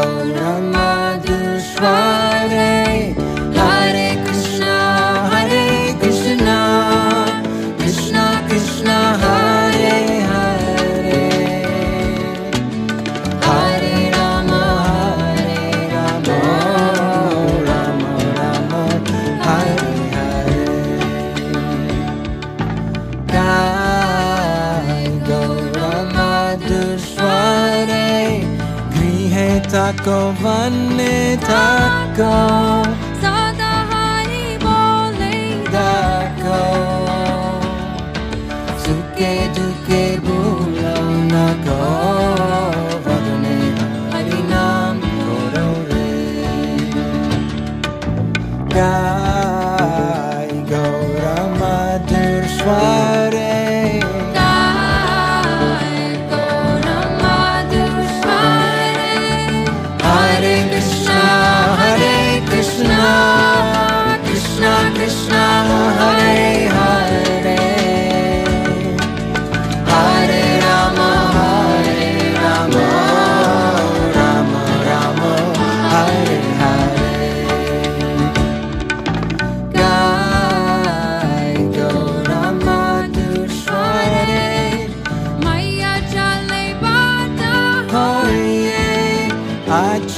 当然 taco, vanne taco.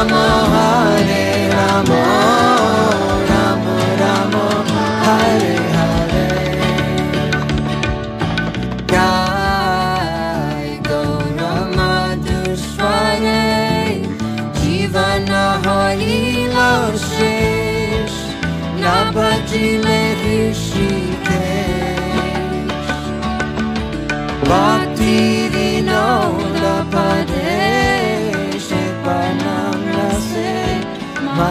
amor.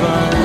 fly.